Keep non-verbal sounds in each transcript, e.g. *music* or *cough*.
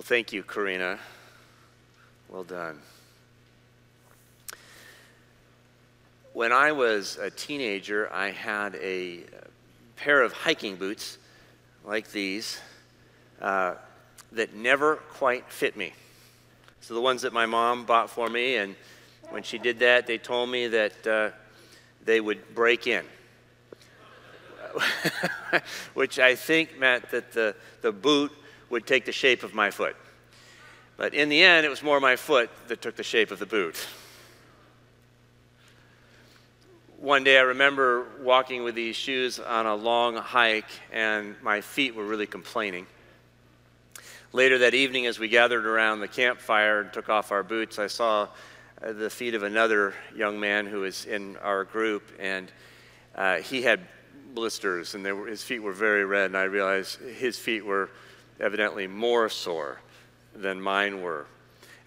Well, thank you, Karina. Well done. When I was a teenager, I had a pair of hiking boots like these uh, that never quite fit me. So, the ones that my mom bought for me, and when she did that, they told me that uh, they would break in. *laughs* Which I think meant that the, the boot would take the shape of my foot. But in the end, it was more my foot that took the shape of the boot. One day I remember walking with these shoes on a long hike, and my feet were really complaining. Later that evening, as we gathered around the campfire and took off our boots, I saw uh, the feet of another young man who was in our group, and uh, he had blisters, and were, his feet were very red, and I realized his feet were evidently more sore than mine were.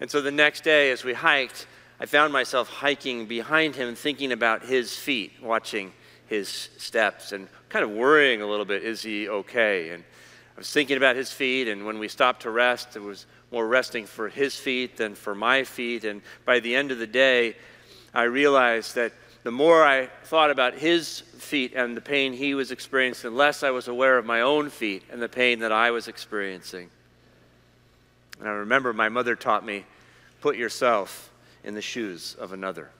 And so the next day, as we hiked, I found myself hiking behind him, thinking about his feet, watching his steps, and kind of worrying a little bit is he okay? And I was thinking about his feet, and when we stopped to rest, it was more resting for his feet than for my feet. And by the end of the day, I realized that the more I thought about his feet and the pain he was experiencing, the less I was aware of my own feet and the pain that I was experiencing. And I remember my mother taught me put yourself in the shoes of another.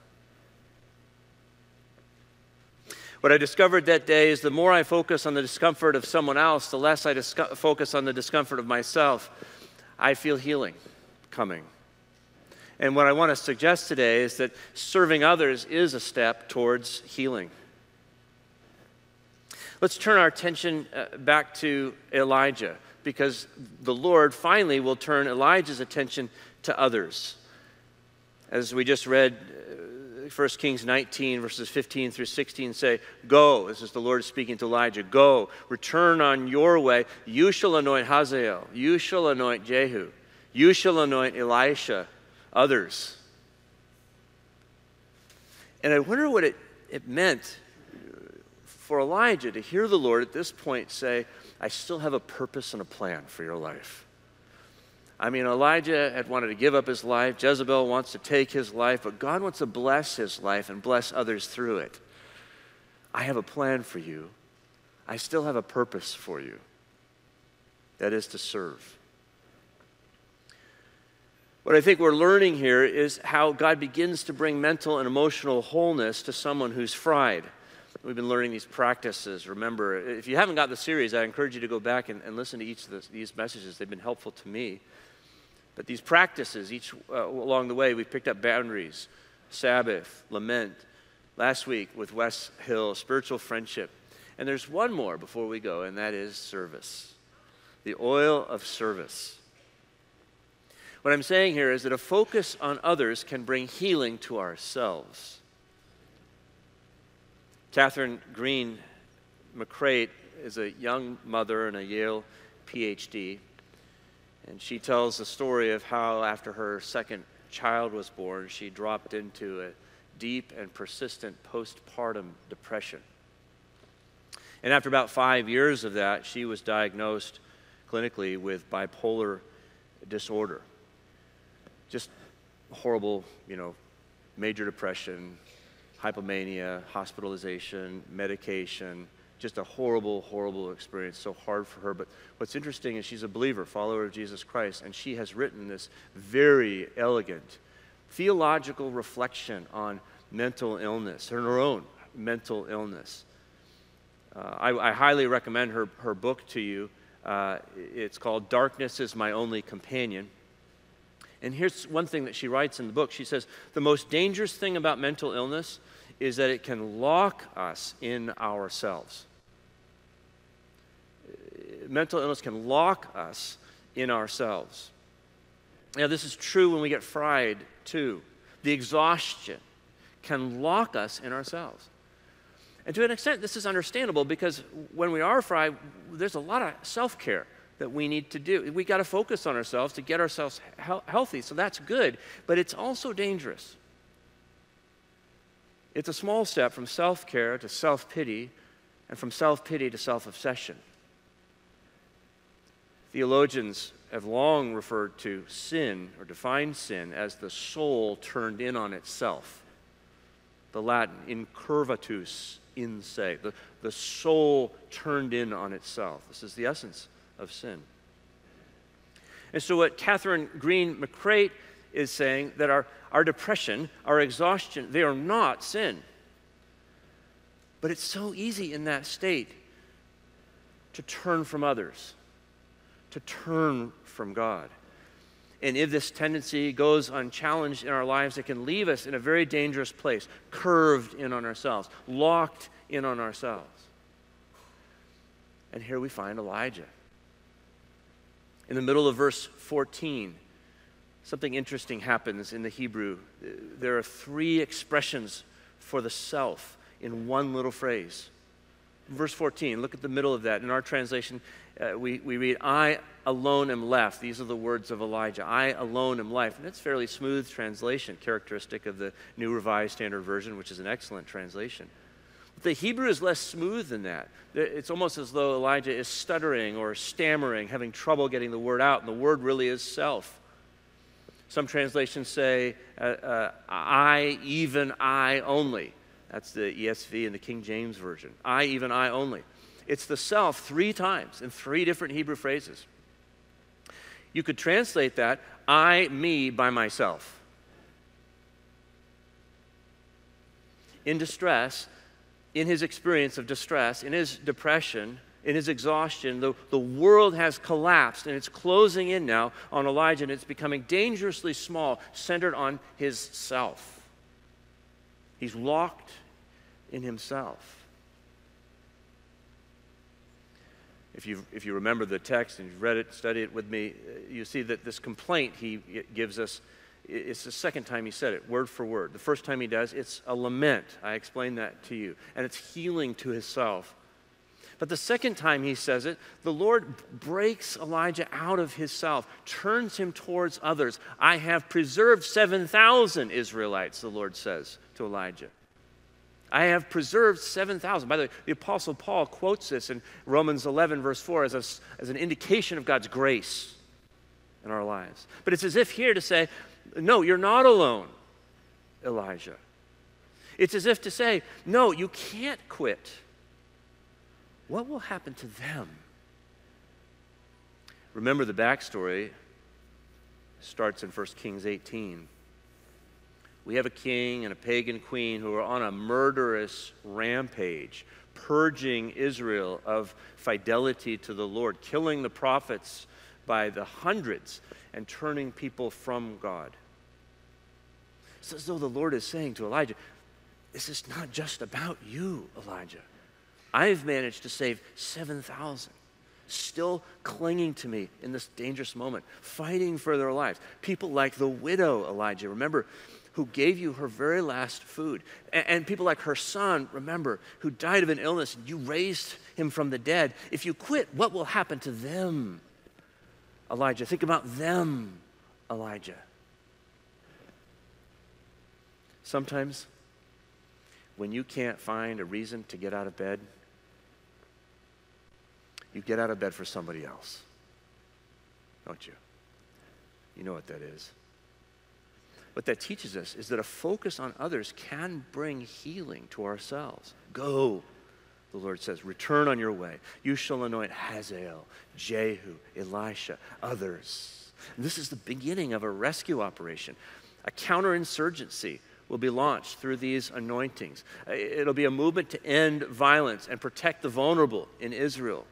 What I discovered that day is the more I focus on the discomfort of someone else, the less I focus on the discomfort of myself. I feel healing coming. And what I want to suggest today is that serving others is a step towards healing. Let's turn our attention uh, back to Elijah because the Lord finally will turn Elijah's attention to others. As we just read, 1 uh, Kings 19, verses 15 through 16 say, Go, this is the Lord speaking to Elijah, go, return on your way. You shall anoint Hazael, you shall anoint Jehu, you shall anoint Elisha, others. And I wonder what it, it meant for Elijah to hear the Lord at this point say, I still have a purpose and a plan for your life. I mean, Elijah had wanted to give up his life. Jezebel wants to take his life, but God wants to bless his life and bless others through it. I have a plan for you. I still have a purpose for you. That is to serve. What I think we're learning here is how God begins to bring mental and emotional wholeness to someone who's fried. We've been learning these practices. Remember, if you haven't got the series, I encourage you to go back and, and listen to each of the, these messages. They've been helpful to me. But these practices, each uh, along the way, we picked up boundaries, Sabbath, lament. Last week with Wes Hill, spiritual friendship. And there's one more before we go, and that is service. The oil of service. What I'm saying here is that a focus on others can bring healing to ourselves. Catherine Green McCreight is a young mother and a Yale PhD. And she tells the story of how, after her second child was born, she dropped into a deep and persistent postpartum depression. And after about five years of that, she was diagnosed clinically with bipolar disorder. Just horrible, you know, major depression, hypomania, hospitalization, medication, just a horrible, horrible experience, so hard for her. But what's interesting is she's a believer, follower of Jesus Christ, and she has written this very elegant theological reflection on mental illness, her own mental illness. Uh, I, I, highly recommend her, her book to you. Uh, it's called Darkness is My Only Companion. And here's one thing that she writes in the book. She says, The most dangerous thing about mental illness is that it can lock us in ourselves. Mental illness can lock us in ourselves. Now, this is true when we get fried, too. The exhaustion can lock us in ourselves. And to an extent, this is understandable because when we are fried, there's a lot of self care that we need to do. We got to focus on ourselves to get ourselves he- healthy, so that's good, but it's also dangerous. It's a small step from self care to self pity, and from self pity to self obsession. Theologians have long referred to sin or defined sin as the soul turned in on itself. The Latin, incurvatus in se, the, the soul turned in on itself. This is the essence of sin. And so, what Kathryn Greene-McCreight is saying that our, our depression, our exhaustion, they are not sin. But it's so easy in that state to turn from others, to turn from God. And if this tendency goes unchallenged in our lives, it can leave us in a very dangerous place, curved in on ourselves, locked in on ourselves. And here we find Elijah. In the middle of verse 14, something interesting happens in the Hebrew. There are three expressions for the self in one little phrase. Verse 14, look at the middle of that. In our translation, uh, we, we read, I alone am left. These are the words of Elijah. I alone am left. And it's fairly smooth translation, characteristic of the New Revised Standard Version, which is an excellent translation. But the Hebrew is less smooth than that. It's almost as though Elijah is stuttering or stammering, having trouble getting the word out, and the word really is self. Some translations say, uh, uh, I, even I only. That's the ESV and the King James Version. I, even I only. It's the self three times in three different Hebrew phrases. You could translate that I, me, by myself. In distress, in his experience of distress, in his depression, in his exhaustion, the, the world has collapsed and it's closing in now on Elijah and it's becoming dangerously small, centered on his self. He's locked in himself. If you, if you remember the text and you've read it, study it with me, uh, you see that this complaint he gives us, it's the second time he said it, word for word. The first time he does, it's a lament. I explained that to you. And it's healing to himself. But the second time he says it, the Lord breaks Elijah out of himself, turns him towards others. I have preserved 7,000 Israelites, the Lord says to Elijah. I have preserved 7,000. By the way, the Apostle Paul quotes this in Romans 11, verse 4, as, a, as an indication of God's grace in our lives. But it's as if here to say, no, you're not alone, Elijah. It's as if to say, no, you can't quit. What will happen to them? Remember the backstory starts in 1 Kings 18 we have a king and a pagan queen who are on a murderous rampage, purging Israel of fidelity to the Lord, killing the prophets by the hundreds, and turning people from God. It's as though the Lord is saying to Elijah, This is not just about you, Elijah. I've managed to save 7,000 still clinging to me in this dangerous moment, fighting for their lives. People like the widow Elijah. Remember, who gave you her very last food. And, and, people like her son, remember, who died of an illness, and you raised him from the dead. If you quit, what will happen to them? Elijah, think about them, Elijah. Sometimes, when you can't find a reason to get out of bed, you get out of bed for somebody else. Don't you? You know what that is what that teaches us is that a focus on others can bring healing to ourselves. Go, the Lord says, return on your way. You shall anoint Hazael, Jehu, Elisha, others. And this is the beginning of a rescue operation. A counterinsurgency will be launched through these anointings. It'll be a movement to end violence and protect the vulnerable in Israel.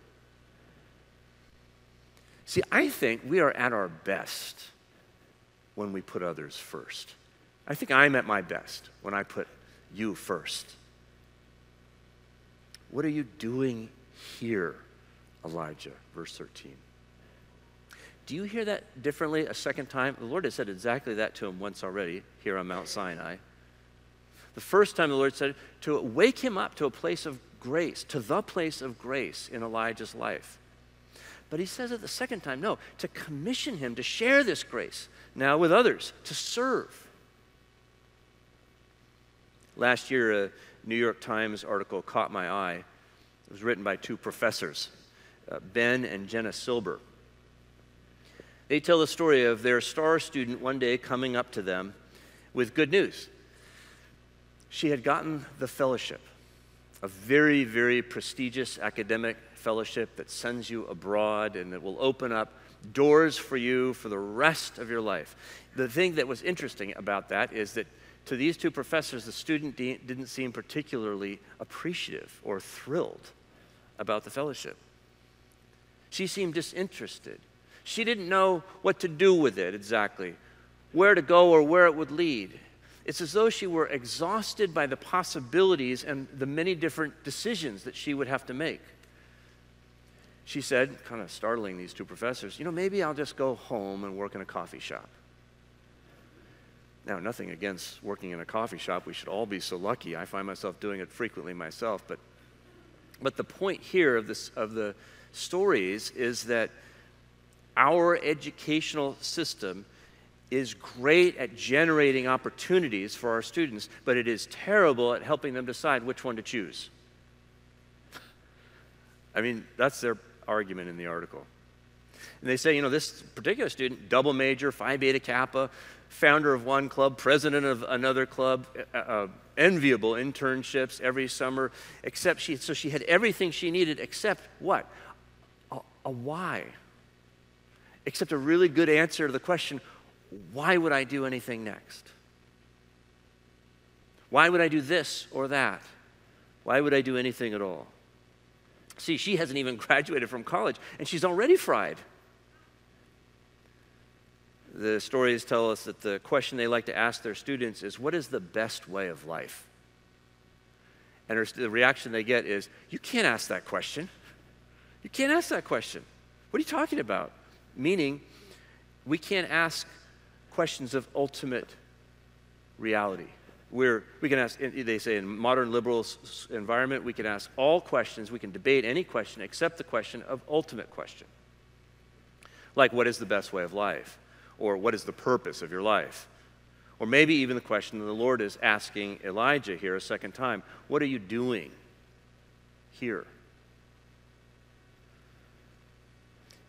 See, I think we are at our best when we put others first. I think I'm at my best when I put you first. What are you doing here, Elijah? Verse 13. Do you hear that differently a second time? The Lord has said exactly that to him once already here on Mount Sinai. The first time the Lord said to wake him up to a place of grace, to the place of grace in Elijah's life. But he says it the second time no, to commission him to share this grace now with others, to serve. Last year, New York Times article caught my eye. It was written by two professors, uh, Ben and Jenna Silber. They tell the story of their star student one day coming up to them with good news. She had gotten the fellowship, a very, very prestigious academic fellowship that sends you abroad and that will open up doors for you for the rest of your life. The thing that was interesting about that is that to these two professors, the student de- didn't seem particularly appreciative or thrilled about the fellowship. She seemed disinterested. She didn't know what to do with it exactly, where to go or where it would lead. It's as though she were exhausted by the possibilities and the many different decisions that she would have to make. She said, kind of startling these two professors, you know, maybe I'll just go home and work in a coffee shop. Now, nothing against working in a coffee shop. We should all be so lucky. I find myself doing it frequently myself. But, but the point here of, this, of the stories is that our educational system is great at generating opportunities for our students, but it is terrible at helping them decide which one to choose. I mean, that's their argument in the article. And they say, you know, this particular student, double major, Phi Beta Kappa, founder of one club, president of another club, uh, uh, enviable internships every summer, except she, so she had everything she needed except what? A, a why. Except a really good answer to the question, why would I do anything next? Why would I do this or that? Why would I do anything at all? See, she hasn't even *laughs* graduated from college and she's already fried. The Storeys tell us that the question they like to ask their students is what is the best way of life? And the reaction they get is, You can't ask that question. You can't ask that question. What are you talking about? Meaning, we can't ask questions of ultimate reality. We're, we can ask, they say in modern liberal environment, we can ask all questions, we can debate any question except the question of ultimate question. Like, what is the best way of life? Or what is the purpose of your life? Or maybe even the question that the Lord is asking Elijah here a second time what are you doing here?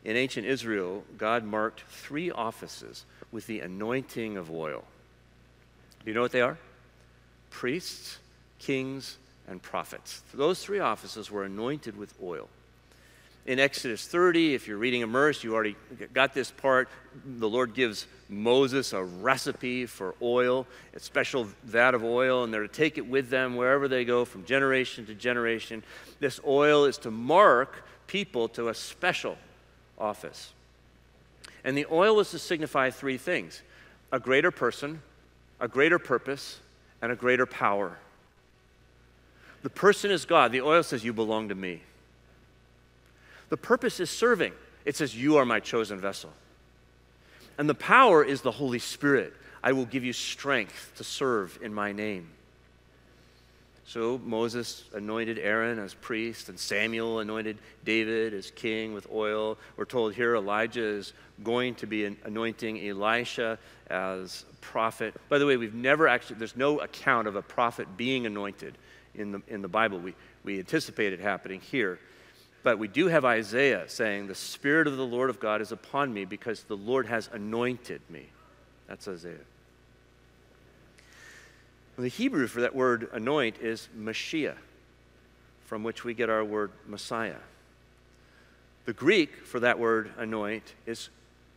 In ancient Israel, God marked three offices with the anointing of oil. Do you know what they are? Priests, kings, and prophets. Those three offices were anointed with oil. In Exodus 30, if you're reading Immerse, you already got this part. The Lord gives Moses a recipe for oil, a special vat of oil, and they're to take it with them wherever they go from generation to generation. This oil is to mark people to a special office. And the oil was to signify three things a greater person, a greater purpose, and a greater power. The person is God. The oil says, You belong to me. The purpose is serving. It says, You are my chosen vessel. And the power is the Holy Spirit. I will give you strength to serve in my name. So Moses anointed Aaron as priest, and Samuel anointed David as king with oil. We're told here Elijah is going to be anointing Elisha as prophet. By the way, we've never actually, there's no account of a prophet being anointed in the, in the Bible. We, we anticipate it happening here. But we do have Isaiah saying, The Spirit of the Lord of God is upon me because the Lord has anointed me. That's Isaiah. The Hebrew for that word anoint is Mashiach, from which we get our word Messiah. The Greek for that word anoint is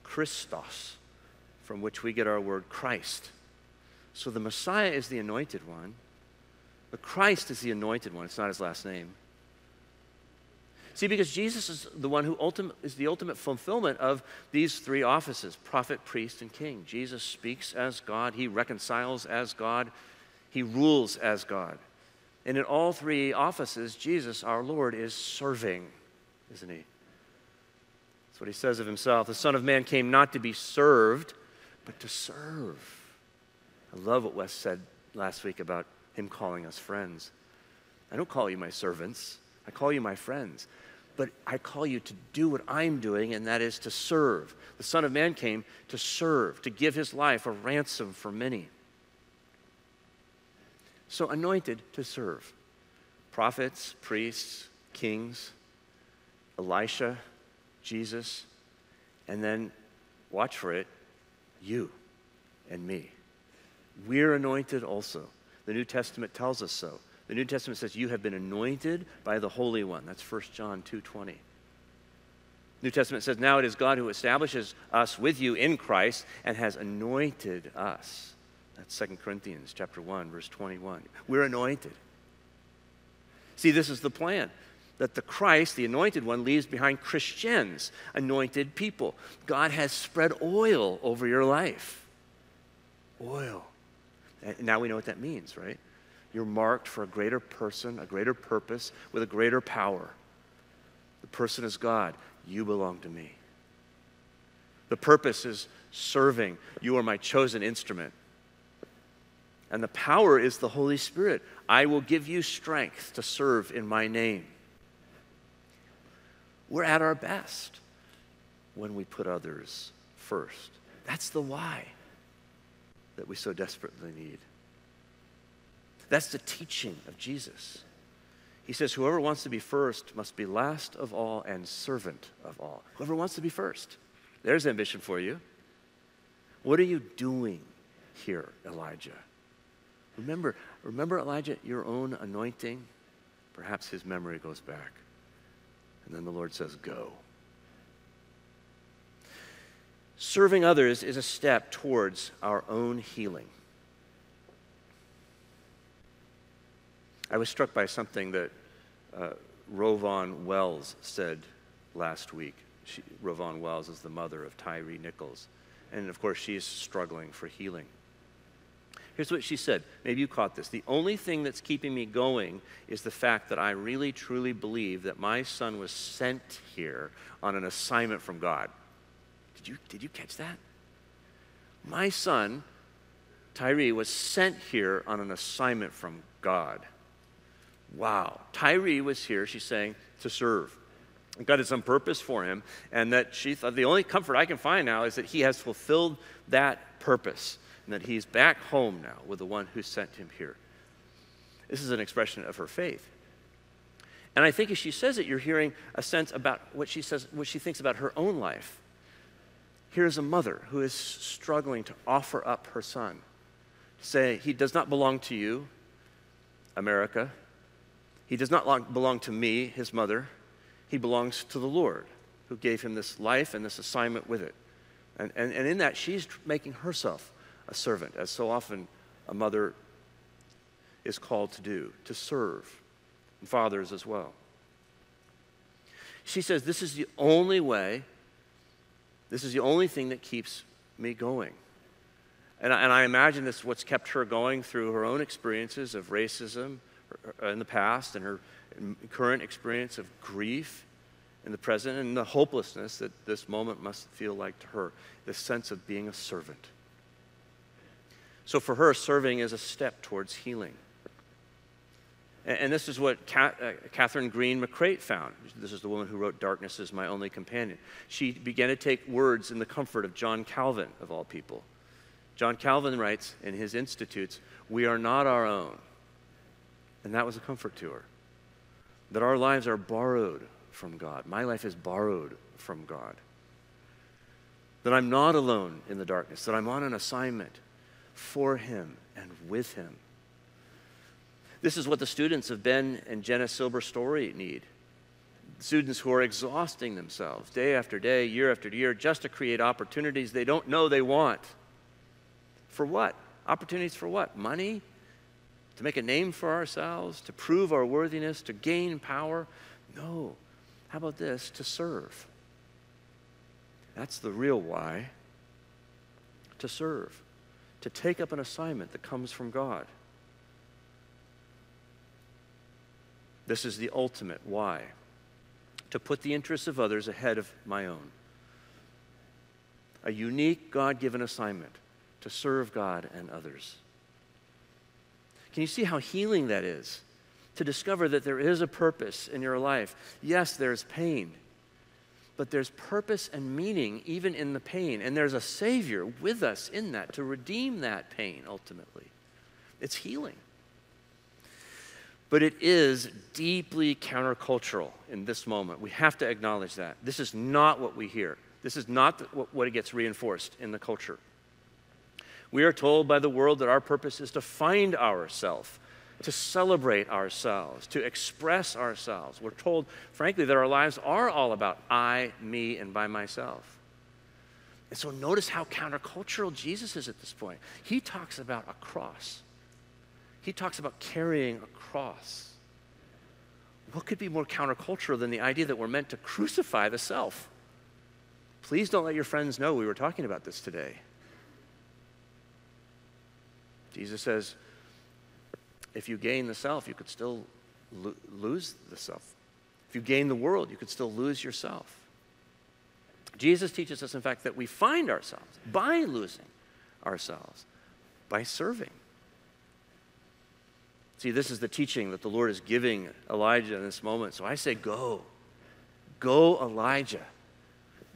Christos, from which we get our word Christ. So the Messiah is the anointed one, but Christ is the anointed one. It's not his last name. See, because Jesus is the one who ultimate, is the ultimate fulfillment of these three offices prophet, priest, and king. Jesus speaks as God, he reconciles as God, he rules as God. And in all three offices, Jesus, our Lord, is serving, isn't he? That's what he says of himself. The Son of Man came not to be served, but to serve. I love what Wes said last week about him calling us friends. I don't call you my servants, I call you my friends. But I call you to do what I'm doing, and that is to serve. The Son of Man came to serve, to give his life a ransom for many. So anointed to serve. Prophets, priests, kings, Elisha, Jesus, and then watch for it, you and me. We're anointed also. The New Testament tells us so. The New Testament says you have been anointed by the Holy One. That's 1 John 2:20. New Testament says now it is God who establishes us with you in Christ and has anointed us. That's 2 Corinthians chapter 1 verse 21. We're anointed. See, this is the plan that the Christ, the anointed one, leaves behind Christians, anointed people. God has spread oil over your life. Oil. Now we know what that means, right? You're marked for a greater person, a greater purpose, with a greater power. The person is God. You belong to me. The purpose is serving. You are my chosen instrument. And the power is the Holy Spirit. I will give you strength to serve in my name. We're at our best when we put others first. That's the why that we so desperately need. That's the teaching of Jesus. He says, Whoever wants to be first must be last of all and servant of all. Whoever wants to be first. There's ambition for you. What are you doing here, Elijah? Remember, remember Elijah, your own anointing? Perhaps his memory goes back. And then the Lord says, Go. Serving others is a step towards our own healing. I was struck by something that uh, RowVaughn Wells said last week. She, RowVaughn Wells is the mother of Tyre Nichols. And of course, she's struggling for healing. Here's what she said. Maybe you caught this. The only thing that's keeping me going is the fact that I really, truly believe that my son was sent here on an assignment from God. Did you, did you catch that? My son, Tyree, was sent here on an assignment from God. Wow. Tyre was here, she's saying, to serve. God had some purpose for him, and that she thought the only comfort I can find now is that he has fulfilled that purpose and that he's back home now with the one who sent him here. This is an expression of her faith. And I think as she says it, you're hearing a sense about what she says, what she thinks about her own life. Here's a mother who is struggling to offer up her son, to say, He does not belong to you, America. He does not belong to me, his mother. He belongs to the Lord, who gave him this life and this assignment with it. And, and, and in that, she's making herself a servant, as so often a mother is called to do, to serve, and fathers as well. She says, This is the only way, this is the only thing that keeps me going. And I, and I imagine this is what's kept her going through her own experiences of racism in the past and her current experience of grief in the present and the hopelessness that this moment must feel like to her, this sense of being a servant. So for her, serving is a step towards healing. And, this is what uh, Kathryn Greene-McCreight found. This is the woman who wrote Darkness is My Only Companion. She began to take words in the comfort of John Calvin, of all people. John Calvin writes in his Institutes, We are not our own. And that was a comfort to her. That our lives are borrowed from God. My life is borrowed from God. That I'm not alone in the darkness, that I'm on an assignment for him and with him. This is what the students of Ben and Jenna Silber Storey need. Students who are exhausting themselves day after day, year after year, just to create opportunities they don't know they want. For what? Opportunities for what? Money? To make a name for ourselves? To prove our worthiness? To gain power? No. How about this? To serve. That's the real why. To serve to take up an assignment that comes from God. This is the ultimate why to put the interests of others ahead of my own. A unique God given assignment to serve God and others. Can you see how healing that is? To discover that there is a purpose in your life. Yes, there's pain but there's purpose and meaning even in the pain. And there's a Savior with us in that to redeem that pain ultimately. It's healing. But it is deeply countercultural in this moment. We have to acknowledge that. This is not what we hear. This is not what gets reinforced in the culture. We are told by the world that our purpose is to find ourselves, to celebrate ourselves, to express ourselves. We're told, frankly, that our lives are all about I, me, and by myself. And so notice how countercultural Jesus is at this point. He talks about a cross, he talks about carrying a cross. What could be more countercultural than the idea that we're meant to crucify the self? Please don't let your friends know we were talking about this today. Jesus says, if you gain the self, you could still lo- lose the self. If you gain the world, you could still lose yourself. Jesus teaches us, in fact, that we find ourselves by losing ourselves, by serving. See, this is the teaching that the Lord is giving Elijah in this moment. So I say, go. Go, Elijah.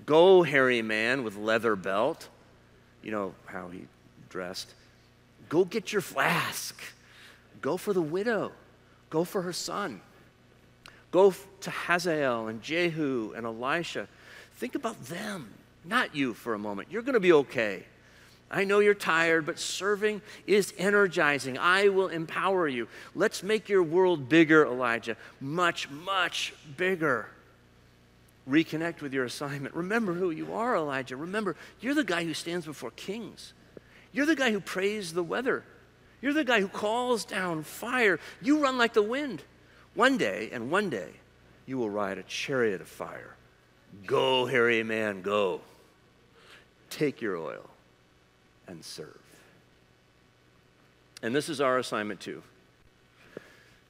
Go, hairy man with leather belt. You know how he dressed. Go get your flask. Go for the widow. Go for her son. Go to Hazael and Jehu and Elisha. Think about them, not you for a moment. You're going to be okay. I know you're tired, but serving is energizing. I will empower you. Let's make your world bigger, Elijah. Much, much bigger. Reconnect with your assignment. Remember who you are, Elijah. Remember, you're the guy who stands before kings. You're the guy who prays the weather. You're the guy who calls down fire. You run like the wind. One day, and one day, you will ride a chariot of fire. Go, hairy man, go. Take your oil and serve. And this is our assignment too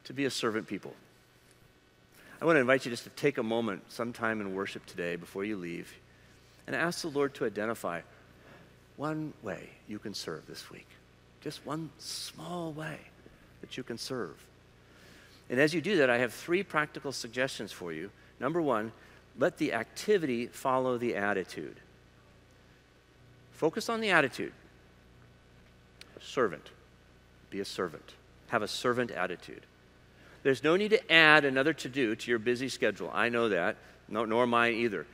to be a servant people. I want to invite you just to take a moment, sometime in worship today before you leave, and ask the Lord to identify one way you can serve this week. Just one small way that you can serve. And as you do that, I have three practical suggestions for you. Number one, let the activity follow the attitude. Focus on the attitude. Servant. Be a servant. Have a servant attitude. There's no need to add another to do to your busy schedule. I know that, no, nor mine either.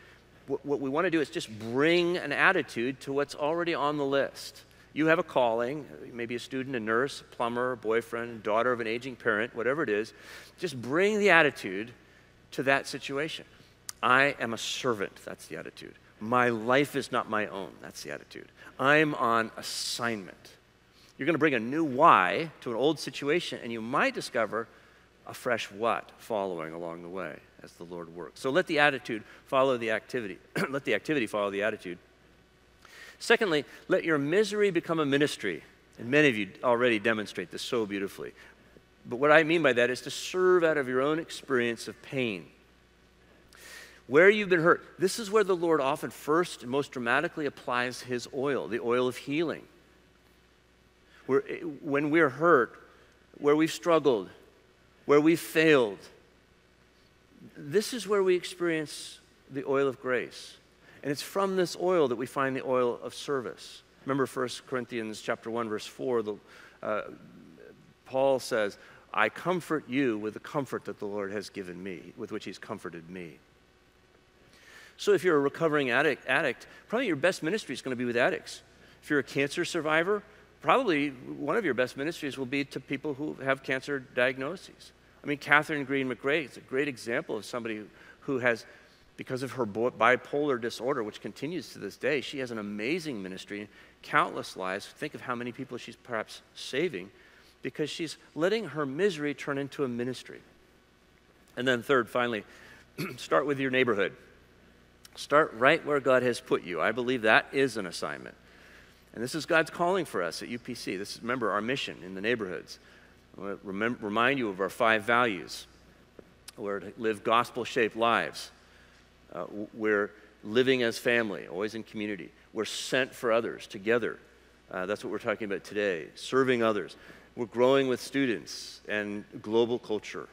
What, we want to do is just bring an attitude to what's already on the list. You have a calling, maybe a student, a nurse, a plumber, a boyfriend, daughter of an aging parent, whatever it is. Just bring the attitude to that situation. I am a servant. That's the attitude. My life is not my own. That's the attitude. I'm on assignment. You're going to bring a new why to an old situation, and you might discover a fresh what following along the way as the Lord works. So let the attitude follow the activity. *clears throat* let the activity follow the attitude. Secondly, let your misery become a ministry. And many of you already demonstrate this so beautifully. But what I mean by that is to serve out of your own experience of pain where you've been hurt. This is where the Lord often first and most dramatically applies his oil, the oil of healing. Where, eh, when we're hurt, where we've struggled, where we've failed, this is where we experience the oil of grace. And it's from this oil that we find the oil of service. Remember 1 Corinthians chapter 1 verse 4, the, uh, Paul says, I comfort you with the comfort that the Lord has given me, with which he's comforted me. So if you're a recovering addict, addict probably your best ministry is going to be with addicts. If you're a cancer survivor, probably one of your best ministries will be to people who have cancer diagnoses. I mean, Kathryn Greene-McCreight is a great example of somebody who has, because of her bipolar disorder, which continues to this day, she has an amazing ministry, countless lives. Think of how many people she's perhaps saving because she's letting her misery turn into a ministry. And then, third, finally, *clears throat* start with your neighborhood. Start right where God has put you. I believe that is an assignment. And this is God's calling for us at UPC. This is, remember, our mission in the neighborhoods. I want to remind you of our five values. We're to live gospel shaped lives. Uh, we're living as family, always in community. We're sent for others together. Uh, that's what we're talking about today, serving others. We're growing with students and global culture.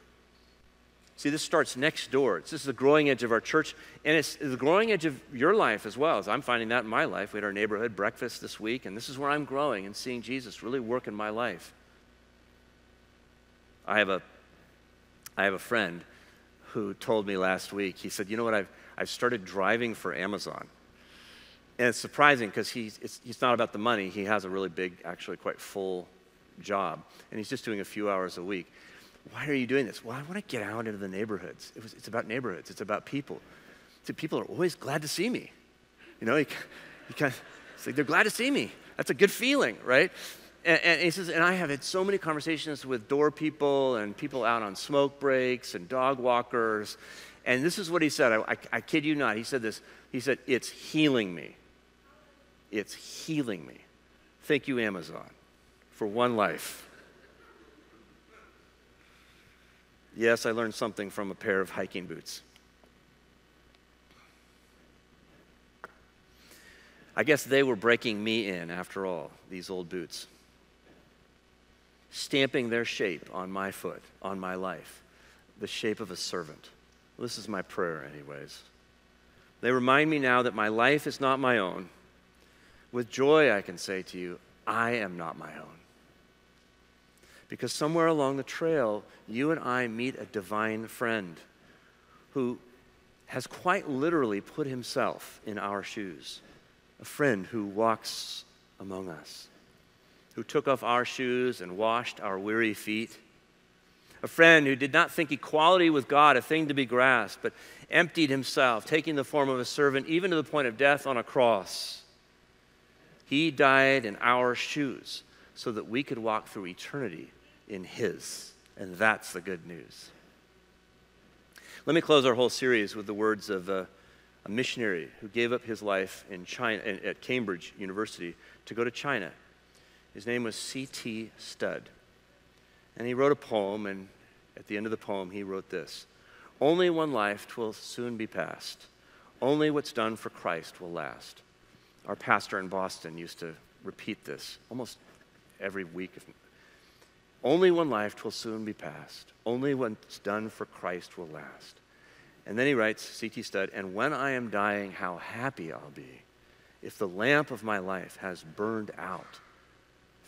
See, this starts next door. It's, this is the growing edge of our church, and it's the growing edge of your life as well. As I'm finding that in my life. We had our neighborhood breakfast this week, and this is where I'm growing and seeing Jesus really work in my life. I have a, I have a friend who told me last week, he said, You know what? I've, I've started driving for Amazon. And it's surprising because he's, it's, it's not about the money. He has a really big, actually quite full job, and he's just doing a few hours a week. Why are you doing this? Well, I want to get out into the neighborhoods. It was, it's about neighborhoods, it's about people. So people are always glad to see me. You know, he kind of, it's like they're glad to see me. That's a good feeling, right? And, and, he says, and I have had so many conversations with door people and people out on smoke breaks and dog walkers. And this is what he said. I, I, I kid you not. He said this. He said, It's healing me. It's healing me. Thank you, Amazon, for one life. Yes, I learned something from a pair of hiking boots. I guess they were breaking me in after all, these old boots, stamping their shape on my foot, on my life, the shape of a servant. This is my prayer, anyways. They remind me now that my life is not my own. With joy, I can say to you, I am not my own. Because somewhere along the trail, you and I meet a divine friend who has quite literally put himself in our shoes. A friend who walks among us, who took off our shoes and washed our weary feet. A friend who did not think equality with God a thing to be grasped, but emptied himself, taking the form of a servant, even to the point of death on a cross. He died in our shoes so that we could walk through eternity in His. And that's the good news. Let me close our whole series with the words of a, a missionary who gave up his life in China, at Cambridge University to go to China. His name was C.T. Studd. And he wrote a poem, and at the end of the poem, he wrote this Only one life twill soon be past. Only what's done for Christ will last. Our pastor in Boston used to repeat this almost every week, only one life will soon be past. Only what's done for Christ will last. And then he writes, C.T. Studd, and when I am dying, how happy I'll be if the lamp of my life has burned out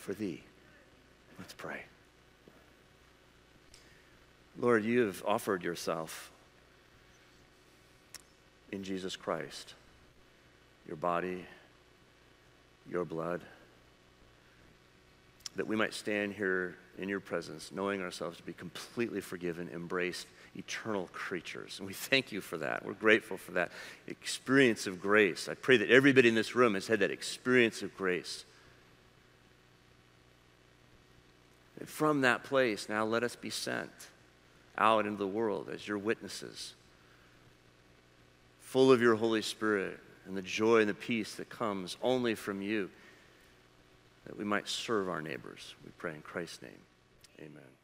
for thee. Let's pray. Lord, you have offered yourself in Jesus Christ, your body, your blood that we might stand here in your presence, knowing ourselves to be completely forgiven, embraced, eternal creatures. And we thank you for that. We're grateful for that experience of grace. I pray that everybody in this room has had that experience of grace. From that place, now let us be sent out into the world as your witnesses, full of your Holy Spirit and the joy and the peace that comes only from you that we might serve our neighbors. We pray in Christ's name. Amen.